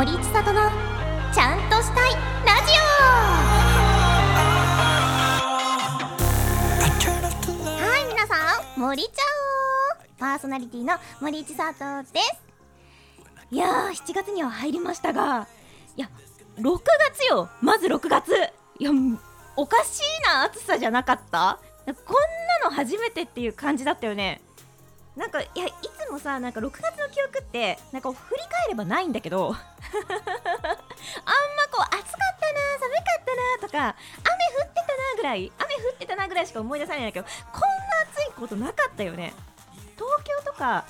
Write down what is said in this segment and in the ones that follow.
森千里のちゃんとしたいラジオはい皆さん森ちゃおパーソナリティの森千里ですいやー7月には入りましたがいや6月よまず6月いやおかしいな暑さじゃなかったこんなの初めてっていう感じだったよねなんかいやいつもさなんか6月の記憶ってなんか振り返ればないんだけど あんまこう暑かったな寒かったなとか雨降ってたなぐらい雨降ってたなぐらいしか思い出されないんだけどこんな暑いことなかったよね。東京とか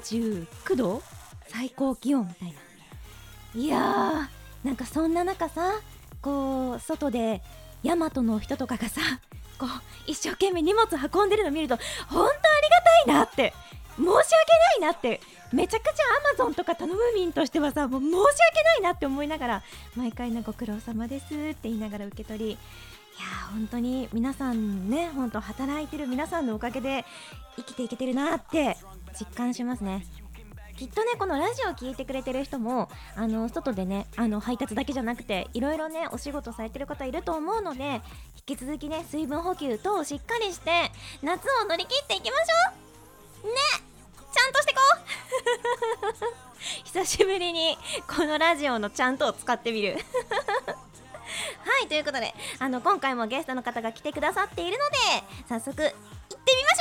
39度最高気温みたいな。いやーなんかそんな中さこう外でヤマトの人とかがさこう一生懸命荷物運んでるの見ると本当ありがたいなって申し訳ないなってめちゃくちゃアマゾンとか頼む民としてはさもう申し訳ないなって思いながら毎回なご苦労様ですって言いながら受け取りいや本当に皆さんね本当働いてる皆さんのおかげで生きていけてるなって実感しますね。きっとねこのラジオを聞いてくれてる人もあの外でねあの配達だけじゃなくていろいろねお仕事されてる方いると思うので引き続きね水分補給等をしっかりして夏を乗り切っていきましょう!ね!ちゃんとしてこう! 久しぶりにこのラジオのちゃんとを使ってみる。はいということであの今回もゲストの方が来てくださっているので早速行ってみまし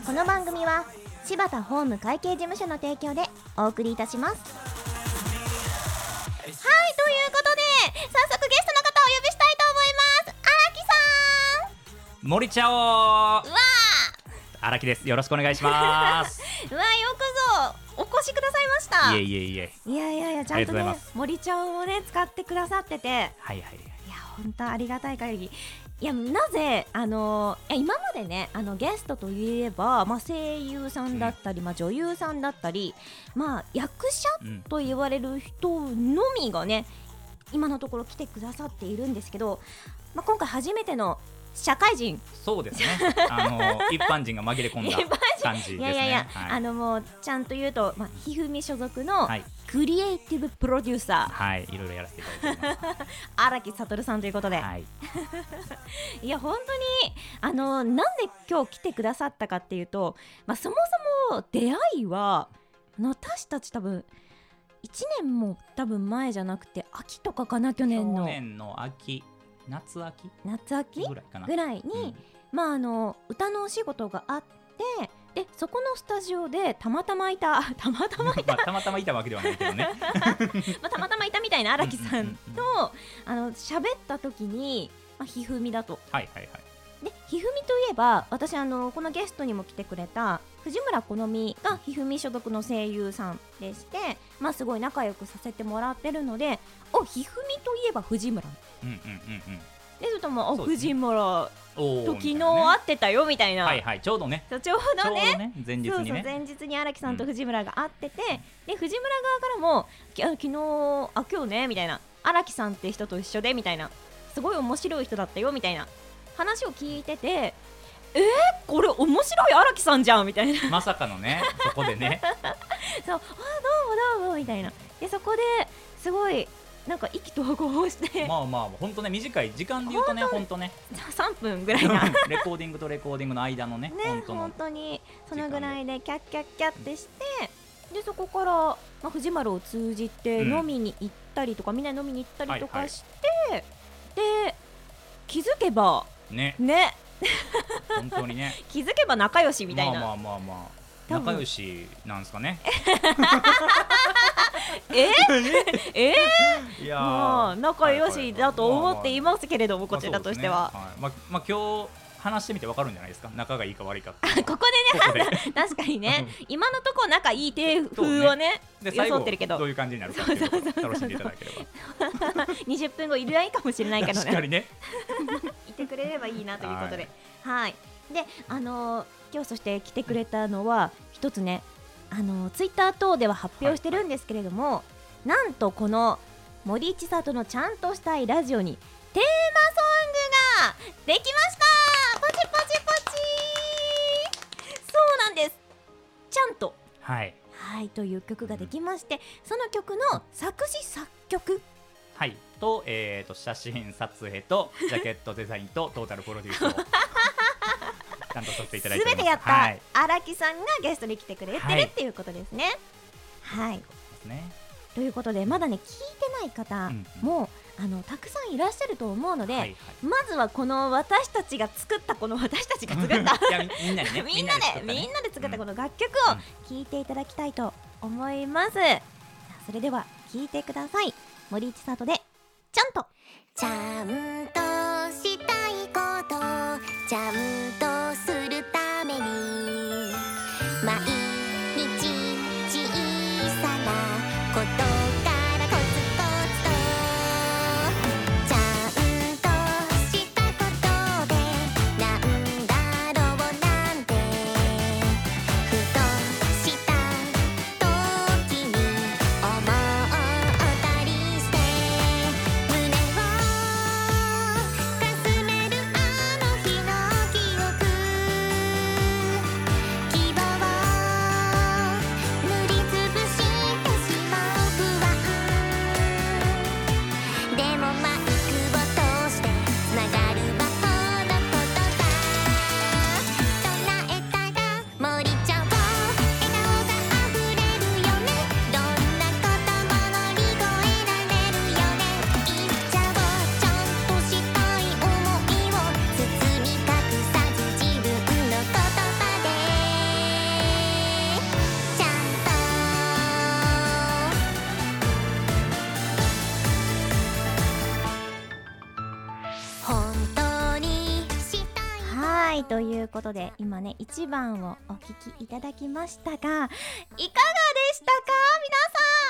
ょう!この番組は柴田法務会計事務所の提供でお送りいたします。はい。ということで早速ゲストの方をお呼びしたいと思います。荒木森ちゃおわ荒木です。よろしくお願いします。ー うわよくぞお越しくださいました。いえいえいえ。いやいやいやちゃんとねと森ちゃんをね使ってくださってて。はいはいいや本当ありがたい限り。いやなぜあのいや今までねあのゲストといえば、まあ、声優さんだったり、まあ、女優さんだったり、まあ、役者うんと言われる人のみがね今のところ来てくださっているんですけど、まあ、今回初めての社会人。そうですね。あの 一般人が紛れ込んだ感じですね。いやいやいや、はい。あのもうちゃんと言うと、まあ、ひふみ所属のはい。クリエイティブプロデューサー。はいいろいろやらせていただいてま 荒木悟さんということで、すはい。いや本当にあのなんで今日来てくださったかっていうと、まあ、そもそも出会いは私たち多分1年も多分前じゃなくて秋とかかな去年去の年の秋夏秋？夏秋？ぐらいかな。ぐらいに、うん。まああの歌のお仕事があってでそこのスタジオでたまたまいた たまたまいた、まあ、たまたまいたわけではないけどね。まあ、たまたまいたみたいな荒木さんとあの喋った時に、まあ、ひふみだと。はいはいはい。でひふみといえば私あのこのゲストにも来てくれた藤村好美がひふみ所属の声優さんでしてまあすごい仲良くさせてもらってるのでおひふみといえば藤村うんうんうんうん。でちょっともう、藤村昨日会ってたよみたいな、はいはい。ちょうどね。ちょうちどね前日にね。前日に荒木さんと藤村が会ってて、で藤村側からもきあ昨日あ今日ねみたいな。荒木さんって人と一緒でみたいな。すごい面白い人だったよみたいな話を聞いててえー、これ面白い荒木さんじゃんみたいな。まさかのねそこでね。そうあどうもどうもみたいな。でそこですごいなんか意気投合して、まあまあ本当ね短い時間で言うとね本当ね。3分ぐらいな。レコーディングとレコーディングの間のねね本当にそのぐらいでキャッキャッキャってしてでそこから、まあ、藤丸を通じてうん飲みに行ったりとか、みんなで飲みに行ったりとはいはい。かして、で気づけばね。ね。本当にね。気づけば仲良しみたいな、まあまあまあまあ。仲良しなんですかね え？え？いやまあ仲良しだと思っていまますけれども、こちらとしては、まあまあ今日話してみてわかるんじゃないですか？仲がいいか悪いかってここでね 確かにね。今のところ仲いい手風をねで最後装ってるけど。どういう感じになるかっていうところ楽しんでいただければ。20分後いないかもしれないけどね。確ね。いてくれればいいなということで。はい。であのー今日そして来てくれたのは一つねあのツイッター等では発表してるんですけれども、なんとこの森千里のちゃんとしたいラジオにテーマソングができました。パチパチパチそうなんです。ちゃんと。はい。ははいという曲ができましてその曲の作詞作曲。はい。と,、えー、と写真撮影とジャケットデザインとトータルプロデュースを担当させていただいてすす。べてやったはい。荒木さんがゲストに来てくれてはいるっていうことですね。はい。ということでまだね聞いてない方うんも、あのたくさんいらっしゃると思うので、はいはい。まずはこの私たちが作ったこの私たちが作った いやみみんなにね みんなで作ったね。みんなで作ったこの楽曲をうん聴いていただきたいと思います。さあそれでは聴いてください。森千里でちゃんと。ちゃんとしたいことちゃんことで今ね1番をお聴きいただきましたがいかがでしたか？皆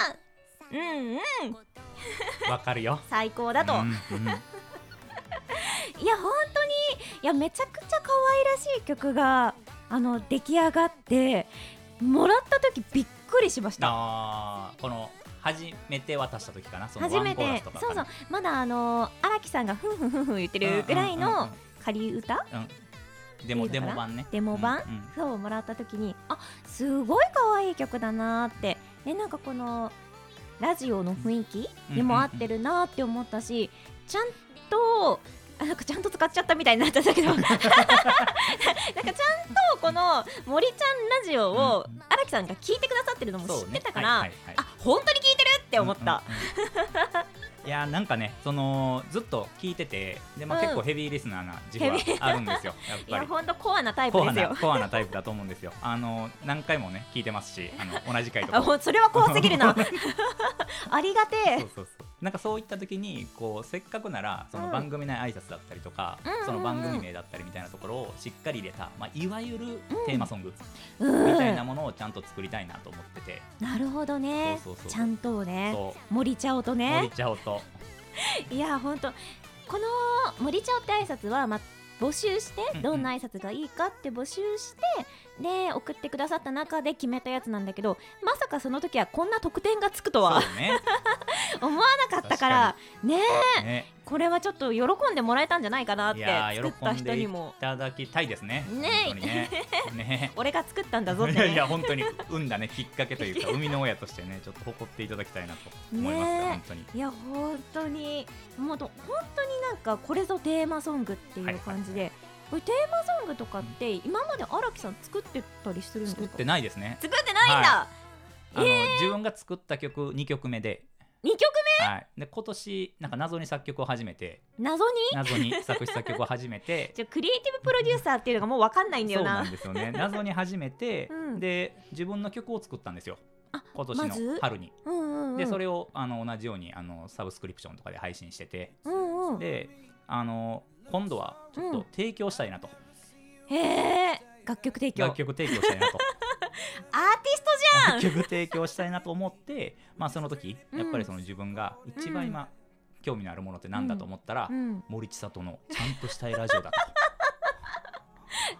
さん。うんうん。わかるよ。最高だと、うんうん。いや本当にいやめちゃくちゃ可愛らしい曲があの出来上がってもらった時びっくりしました。この初めて渡した時かな？その初めて。そうそう。まだあの荒木さんがふんふんふんふん言ってるぐらいうんうんうん。の仮歌？うんうんデモデモ版ね。デモ版？うんうん。そうもらった時にあすごい可愛い曲だなーって。でなんかこのラジオの雰囲気にも合ってるなーって思ったし、ちゃんとあなんかちゃんと使っちゃったみたいになっちゃったけど。なんかちゃんとこの森ちゃんラジオを荒木さんが聞いてくださってるのも知ってたから、はいはいはい。あ本当に聞いてるって思った、うんうんうんいやーなんかねそのずっと聞いててで、まあ、うん。結構ヘビーリスナーな自分あるんですよやっいやぱり本当コアなタイプコアですよ。なコアなタイプだと思うんですよ。あの何回もね聞いてますしあの同じ回とか。それは怖すぎるな。ありがてえ。そうそうそうなんかそういった時にこうせっかくならそのうん。番組内挨拶だったりとか、うんうんうん。その番組名だったりみたいなところをしっかり入れた、まあ、いわゆるテーマソングうん。みたいなものをちゃんと作りたいなと思ってて、なるほどね。ちゃんとね。そ森茶をとうね。森ちゃおと。いや本当この森茶って挨拶は、まあ、募集してうんうん。どんな挨拶がいいかって募集して、で送ってくださった中で決めたやつなんだけどまさかその時はこんな得点がつくとは。ね。思わなかったからねえ。ね。これはちょっと喜んでもらえたんじゃないかなって作った人にも。ただきたいですね。ねね。ね。俺が作ったんだぞって、いね、やいや本当に生んだねきっかけというか生みの親としてねちょっと誇っていただきたいなと思いますよ、ねえ。本当に。いや本当に。もうと本当になんかこれぞテーマソングっていう感じで、これテーマソングとかって今まで荒木さん作ってたりするんですか？作ってないですね。作ってないんだ、あの、自分が作った曲2曲目で,、二曲はい、で今年なんか謎に作曲を始めて。目謎に？謎に 作詞作曲を始めて。じゃあクリエイティブプロデューサーっていうのがもう分かんないんだそうよななんですよね。謎に始めて、うん。で自分の曲を作ったんですよ。あ今年の春に、うんうんうん。でそれをあの同じようにあのサブスクリプションとかで配信してて。うんうん。であの今度はちょっと提供したいなと、へえ楽曲提供。楽曲提供したいなと。アーティストじゃん。楽曲提供したいなと思って、まあ、その時やっぱりその自分が一番今、興味のあるものって何だと思ったら、うん、森千里のちゃんとしたいラジオだと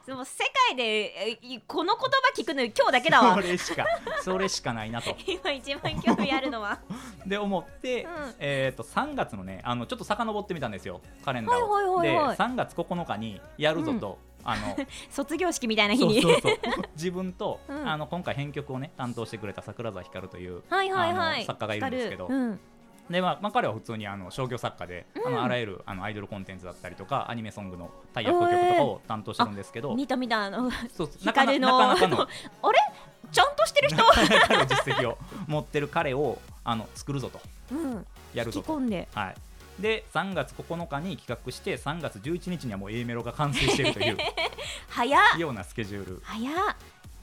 でも世界でこの言葉聞くの今日だけだわ。それしかそれしかないなと。今一番興味あるのは。で思って、うん。えー、と3月のねあのちょっと遡ってみたんですよ。カレンダーを、はいはいで3月9日にやるぞとあの 卒業式みたいな日に。そうそう自分と、うん。あの今回編曲をね担当してくれた桜沢光というはいはいはい。作家がいるんですけど。うんで、まあまあ、彼は普通にあの商業作家で、あうん。のあらゆるあのアイドルコンテンツだったりとかアニメソングのタイアップ曲とかを担当してるんですけど、見た見たあのそうなかな光の。なかなかの。あれ？ちゃんとしてる人？実績を持ってる彼をあの作るぞと。うん。やるぞと。込んで。はい。で3月9日に企画して3月11日にはもう A メロが完成しているという 早っ。ようなスケジュール。早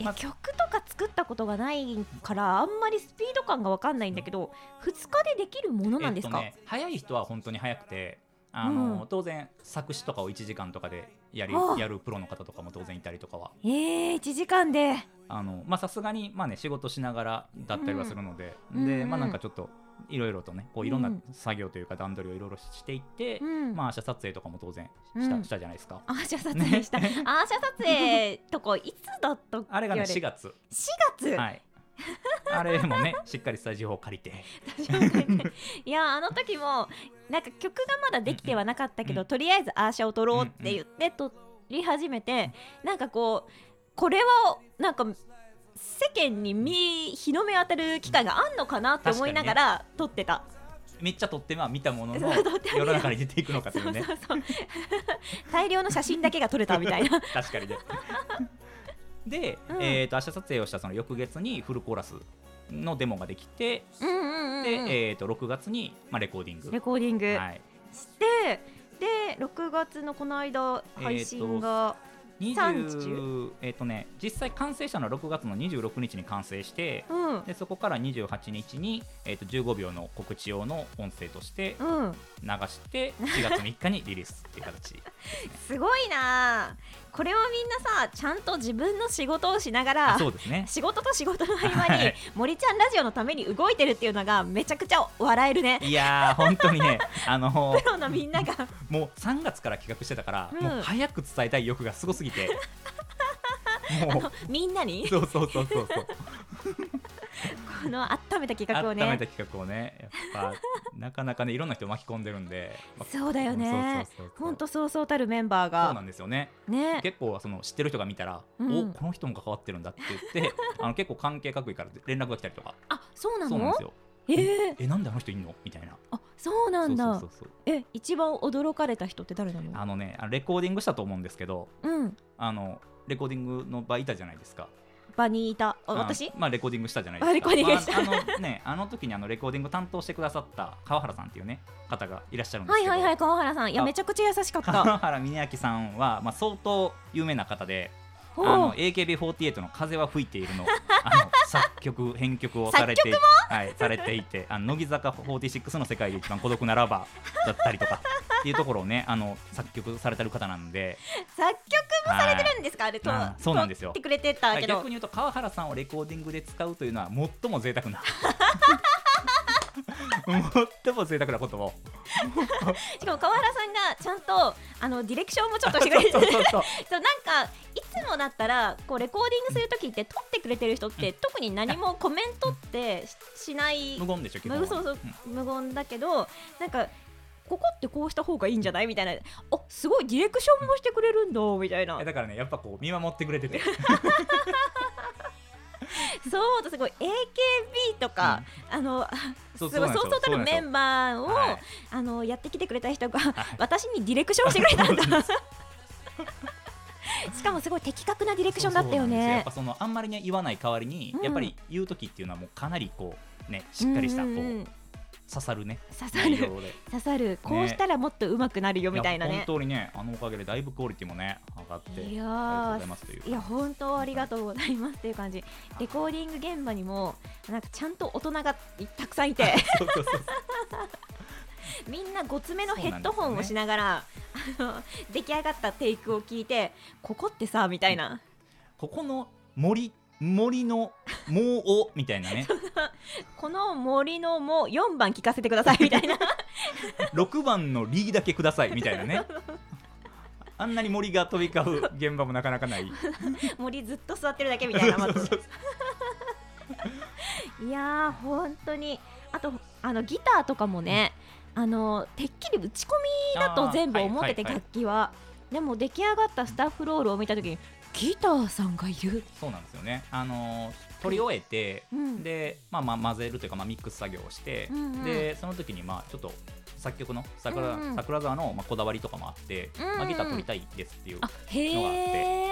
ま曲とか作ったことがないからあんまりスピード感が分かんないんだけど2日でできるものなんですか、えっとね、早い人は本当に早くてあの、うん。当然作詞とかを1時間とかでやりああ。やるプロの方とかも当然いたりとかは。えー、1時間で。あのまあさすがにまあね仕事しながらだったりはするので、うん。うん。でまあなんかちょっといろいろとねこういろんなうん作業というか段取りをいろいろしていって、うん。まあ写撮影とかも当然した,、うん。したじゃないですか。アーシャ撮影した、アーシャ撮影とこいつだったあれがねあれ4月。4月、はい。あれもね しっかりスタジオを借りて。いやあの時もなんか曲がまだできてはなかったけど、うん。とりあえずアーシャを撮ろうって言って撮り始めて、なんかこうこれはなんか世間に見日の目を当たる機会があんのかなって思いながら撮ってた、めっちゃ撮っては見たものの世の中に出ていくのかというね。大量の写真だけが撮れたみたいな。確かにね。で、うん。えー、と明日撮影をしたその翌月にフルコーラスのデモができて、うんうんうんうん。で、えー、と6月に、まあ、レコーディング。レコーディング。はい、して、で6月のこの間配信が、20えっ、とね実際完成したのは6月の26日に完成してうん。でそこから28日に、えー、と15秒の告知用の音声としてうん。流して4月3日にリリースっていう形。すごいな。あこれをみんなさちゃんと自分の仕事をしながあらそうですね。仕事と仕事の合間にはい。森ちゃんラジオのために動いてるっていうのがめちゃくちゃ笑えるね。いやー本当にね あのープロのみんなが。もう3月から企画してたから、うん。もう早く伝えたい欲がすごすぎて。もうみんなに？そうそうそうそうそう。この温めた企画を温めねた企画をねやっぱなかなかねいろんな人を巻き込んでるんで。まあそうだよね。そうそうそうたるメンバーそうながんですよね。ね。結構その知ってる人が見たら、うん。おこの人も関わってるんだって言って あの結構関係各位から連絡が来たりとか。あそうなの？そうなんですよ。えー、えなんであの人いんの？みたいな。あそうなんだ。そうそうそうそう。え一番驚かれた人って誰なの？あのねあのレコーディングしたと思うんですけどうん。あのレコーディングの場いたじゃないですか場にいた。私？まあレコーディングしたじゃないですか。あレコーディングした。まああのねあの時にあのレコーディング担当してくださった川原さんっていうね方がいらっしゃるんですけど。はいはいはい川原さん。いやあめちゃくちゃ優しかった。川原峰明さんは、まあ、相当有名な方であの AKB48 の「風は吹いているの」あの作曲編曲をされていはい、されていてあの乃木坂46の世界で一番孤独なラバーだったりとかっていうところをねあの作曲されてる方なんで。作曲もされてるんですかあれとはいそうなんですよ撮ってくれてたけど逆に言うと川原さんをレコーディングで使うというのは最も贅沢な最も贅沢なことを。しかも川原さんがちゃんとあのディレクションもちょっとしてくれてそうそうそうそう。そうなんかいつもだったらこうレコーディングするときって撮ってくれてる人って特に何もコメントってししない。無言でしょそうそううん。無言だけどなんかここってこうした方がいいんじゃない？みたいな。あすごいディレクションもしてくれるんだみたいな。えだからねやっぱこう見守ってくれてて。そうだすごい AKB とか、うそうなんですよ。そうそうたるメンバーを、はい。あのやってきてくれた人が、い。私にディレクションしてくれたんだ。しかもすごい的確なディレクションだったよそうなんですやっねぱそのあんまりね言わない代わりに、うん。やっぱり言う時っていうのはもうかなりこうねしっかりしたこう、うんうんうん刺さるね。刺さる。刺さる。こうしたらもっと上手くなるよみたいなやね本当にねあのおかげでだいぶクオリティもね上がっていやありがとうごーざいますといういや本当ありがとうございますっていう感じ。レコーディング現場にもなんかちゃんと大人がたくさんいて。みんなごつめのヘッドホンをしながら、あの出来上がったテイクを聞いてここってさみたいな。ここの森森の「もうお」みたいなね。この森のもう4番聞かせてくださいみたいな。6番の「リ」だけくださいみたいなね。あんなに森が飛び交う現場もなかなかない。森ずっと座ってるだけみたいな。まずいやー本当に。あとあのギターとかもねあのてっきり打ち込みだと全部思っててあーはい。はいはい楽器は。でも出来上がったスタッフロールを見た時にギターさんがいる、そうなんですよね。あのー取り終えて、うん。でまあまあ混ぜるというか、まあ、ミックス作業をして、うんうん。でその時にまあちょっと作曲の桜,、うんうん。桜沢のまあこだわりとかもあって、うんうん。まあ、ギター取りたいですっていうあへえ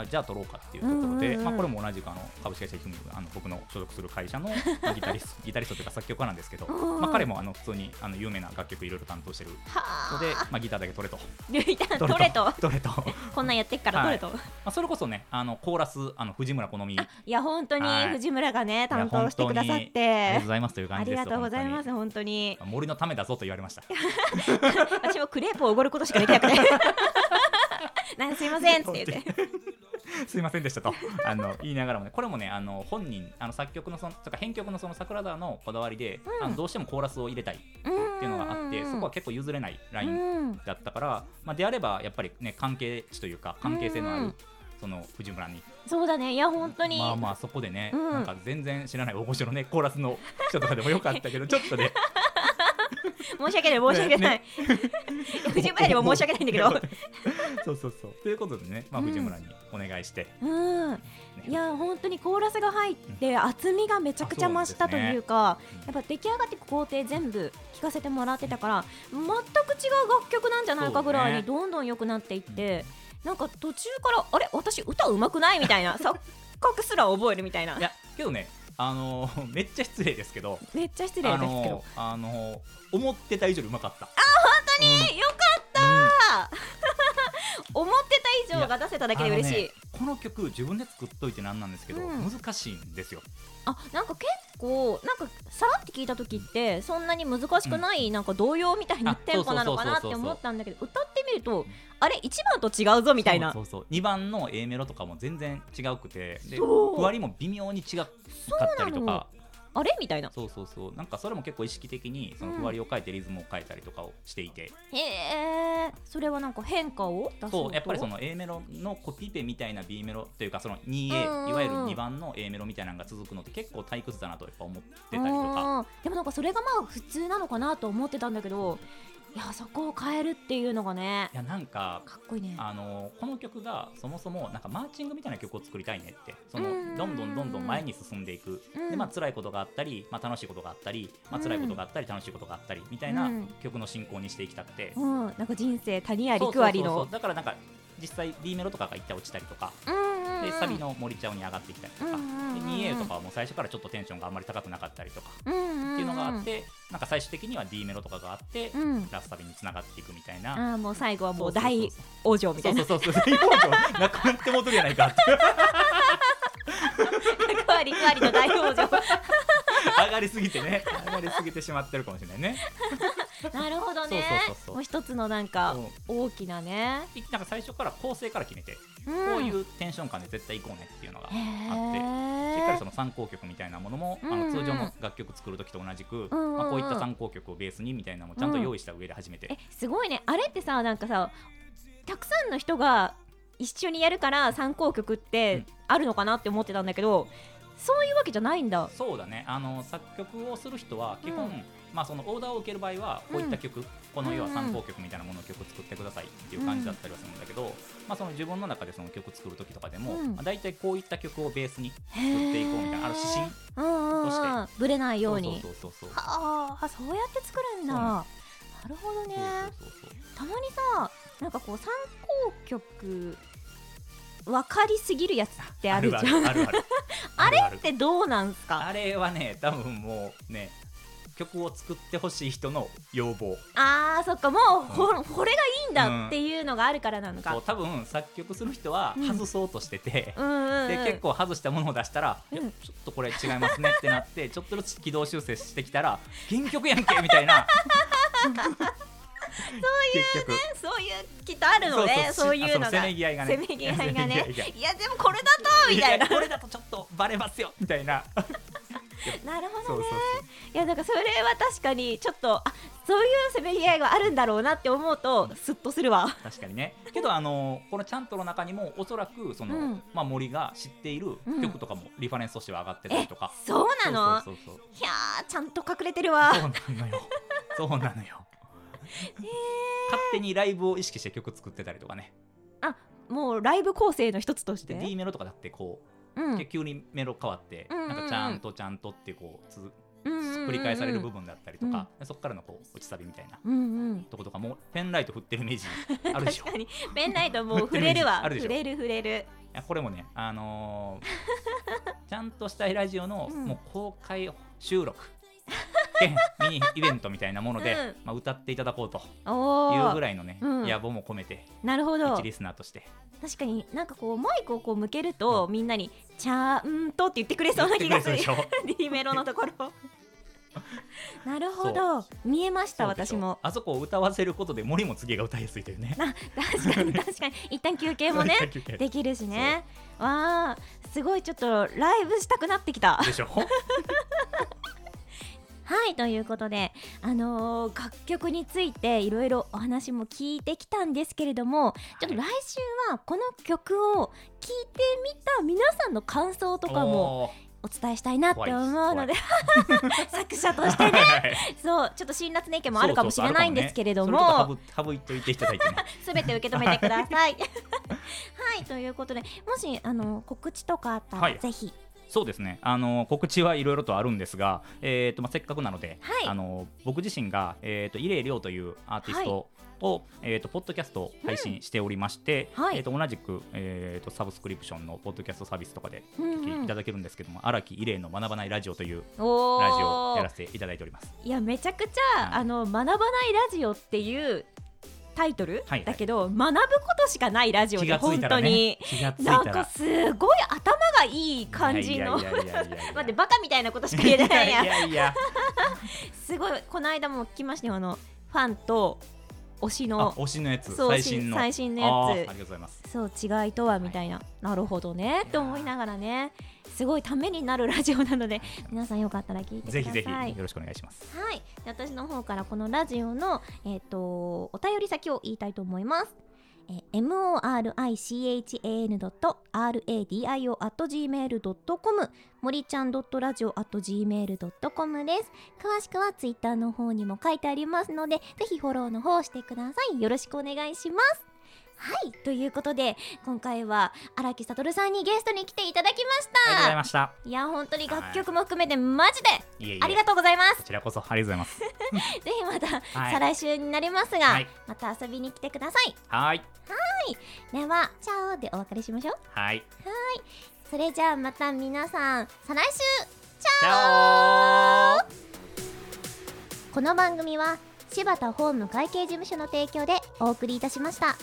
あじゃあ取ろうかっていうところで、まあ、これも同じくあの株式会社ヒフムあの僕の所属する会社の、ま あギタリストギタリストというか作曲家なんですけど、うん。まあ、彼もあの普通にあの有名な楽曲いろいろ担当してるはので、まあ、ギターだけ取れと。取れと。取れと、まこんなんやってっから取れと、あ、それこそねあのコーラスあの藤村好美いや本当にはい。藤村がね担当してくださっいや本当にありがてとうございますというあ感じですりがとうございます本本当に。森のためだぞと言われました。私もクレープをおごることしかできなくて。なんすいませんって言って すいませんでしたと。あの言いながらもねこれもねあの本人あの作曲のそのとか編曲のその桜沢のこだわりで、うん。あのどうしてもコーラスを入れたいっていうのがあって、そこは結構譲れないラインうん。だったから、まあ、であればやっぱりね関係値というか関係性のある、うんその藤村に。そうだね。いや本当に、まあまあそこでね、うん。なんか全然知らない大御所のねコーラスの人とかでもよかったけど ちょっとね申し訳ない申し訳ない、藤村にも申し訳ないんだけど。そうそうそう。ということでね、まあ、うん。藤村にお願いして、うん。ね。いや本当にコーラスが入って厚みがめちゃくちゃ増したというかやっぱ出来上がっていく工程全部聴かせてもらってたから全く違う楽曲なんじゃないかぐらいにどんどん良くなっていって、なんか途中からあれ？私歌うまくない？みたいな。錯覚すら覚えるみたいな。いやけどねあのー めっちゃ失礼ですけどめっちゃ失礼ですけど、あの思ってた以上にうまかった。えよかった、思ってた以上が出せただけで嬉しい。ねこの曲自分で作っといてなんなんですけど、うん。難しいんですよ。あなんか結構なんかさらって聞いた時ってそんなに難しくない、なんか童謡みたいなあテンポなのかなって思ったんだけど歌ってみるとあれ1番と違うぞみたいな。そうそうそう。2番の A メロとかも全然違うくてでそう。ふわりも微妙に違かったりとかあれ？みたいな。そうそうそう。なんかそれも結構意識的にそのふわりを変えてリズムを変えたりとかをしていて、へえ。それはなんか変化を出そうと？そうやっぱりその A メロのコピペみたいな B メロというかそのうんうん 2A いわゆる2番の A メロみたいなのが続くのって結構退屈だなとやっぱ思ってたりとか。うんでもなんかそれがまあ普通なのかなと思ってたんだけどいやそこを変えるっていうのがねいやなんかかっこいいね。あのこの曲がそもそもなんかマーチングみたいな曲を作りたいねってそのうん。どんどんどんどん前に進んでいく、うん。でまあ辛いことがあったり、まあ、楽しいことがあったり、まあ辛いことがあったり楽しいことがあったりみたいなうん。曲の進行にしていきたくて、うん。なんか人生谷ありありの。だからなんか実際 D メロとかが一回落ちたりとか、でサビの森ちゃんに上がってきたりとか、で 2A とかはもう最初からちょっとテンションがあんまり高くなかったりとか。っていうのがあって、なんか最終的には D メロとかがあって、うん。ラスサビにつながっていくみたいな。ああもう最後はもう大往生みたいな。そうそうそうそう。大往生なくなって戻るやないか。って役割役割の大往生 上がりすぎてね。上がりすぎてしまってるかもしれないね なるほどね。そうそうそうそう。もう一つのなんかうん大きなね。なんか最初から構成から決めて、ここういうテンション感で絶対行こうねっていうのがあってしっかりその参考曲みたいなものも、あうん。うんの通常の楽曲作る時と同じく、うんうんうん。まあ、こういった参考曲をベースにみたいなのもちゃんと用意した上で始めて、えすごいね。あれってさなんかさたくさんの人が一緒にやるから参考曲ってあるのかなって思ってたんだけど、そういうわけじゃないんだ。そうだね。あの作曲をする人は基本、うんまあ、そのオーダーを受ける場合はこういった曲、この要は参考曲みたいなものを曲作ってくださいっていう感じだったりはするんだけど、まあ、その自分の中でその曲作る時とかでも、うん。まあ、大体こういった曲をベースに作作っていこうみたいなある指針うんうんうんとしてぶれないように。そうそうそうそう。はあそうやって作るんだ。ななるほどね。そうそうそうたまにさなんかこう参考曲分かりすぎるやつってあるじゃん。あるあるある。あれってどうなんすか？あれはね多分もうね曲を作ってほしい人の要望。あーそっか。もうほ,、これがいいんだっていうのがあるからなのか、そう多分作曲する人はうん外そうとしてて、うんうんうん。で結構外したものを出したら、ちょっとこれ違いますねってなって ちょっとずつ軌道修正してきたら原曲やんけみたいな。結局。そういうきっとあるのね。そういうのが。あせめぎ合いがね。せめぎ合いがね。いやでもこれだとみたいな。やこれだとちょっとバレますよみたいな なるほどね。そうそうそう。いやだからそれは確かにちょっとあそういうせめぎ合いがあるんだろうなって思うとスッとするわ。確かにね。けどあのこのチャントの中にもおそらくその、うん。まあ、森が知っている曲とかもリファレンスとしては上がってたりとか、そうなの。そうそうそういやーちゃんと隠れてるわ。そうなのよ。そうなのよ。勝手にライブを意識して曲作ってたりとかね。もうライブ構成の一つとしでて D メロとかだってこう、うん。急にメロ変わって、うんうんうん。なんかちゃんとちゃんとってこう繰り返される部分だったりとか、でそこからのこう落ちサビみたいなうんうん。とことかもうペンライト振ってるイメージあるでしょ？確かに。ペンライトもう触れるわ。あるでしょ？触れる触れる。いやこれもね、あのーちゃんとしたいラジオの、うんもう公開収録兼ミニイベントみたいなもので、うん。まあ、歌っていただこうとおいうぐおらいのね、うん野望も込めてなるほど。一リスナーとして。確かになんかこうマイクをこう向けると、みんなに「ちゃんと」って言ってくれそうな気がする。D メロのところ。なるほど。見えました私も。あそこを歌わせることで森も次が歌いやすいというね。な 確かに確かに。一旦休憩もねできるしね。わあすごいちょっとライブしたくなってきた。でしょ はいということであのー楽曲についていろいろお話も聞いてきたんですけれどもちょっと来週はこの曲を聴いてみた皆さんの感想とかもお伝えしたいなって思うので 作者としてね。はい。そうちょっと辛辣な意見もあるかもしれないんですけれども。省省いといていただいてね。すべて受け止めてください。はいということでもしあの告知とかあったら、はい。ぜひそうですね。あの告知はいろいろとあるんですが、えーとまあ、せっかくなので、はい。あの僕自身が、えー、とイレイリョウというアーティストを、えー、とポッドキャストを配信しておりまして、はい。えー、と同じく、えー、とサブスクリプションのポッドキャストサービスとかでうん聞きうん。いただけるんですけども荒、木イレイの学ばないラジオというおラジオをやらーせていただいております。いやめちゃくちゃ、はい。あの学ばないラジオっていうタイトル、はいだけど学ぶことしかないラジオ気で本がついたら当に。なんかすごい頭がいい感じの。待ってバカみたいなことしか言えてないや。いや すごいこの間も聞きましたよ。あのファンと推しあの推しのやつ。そう最新の。最新のやりがとうございます。つそう違いとはみたいな、なるほどね。って思いながらねすごいためになるラジオなので皆さんよかったら聞いてくださいぜひぜひよろしくお願いしますはい、で私の方からこのラジオの、えー、とお便り先を言いたいと思います。えー morichan.radio.gmail.com 森ちゃん .radio.gmail.com です。詳しくはツイッターの方にも書いてありますので、ぜひフォローの方してください。よろしくお願いします。はい、ということで、今回は荒木悟さんにゲストに来ていただきましありがとうございた。ました。いや、本当に楽曲も含めてマジでありがとうございます。こ。ちらこそありがとうございます。ぜひまた、はい。再来週になりますが、はい。また遊びに来てください。はい。ではチャオでお別れしましょう。はい。それじゃあまた皆さん再来週。チャオ。この番組は柴田法務会計事務所の提供でお送りいたしました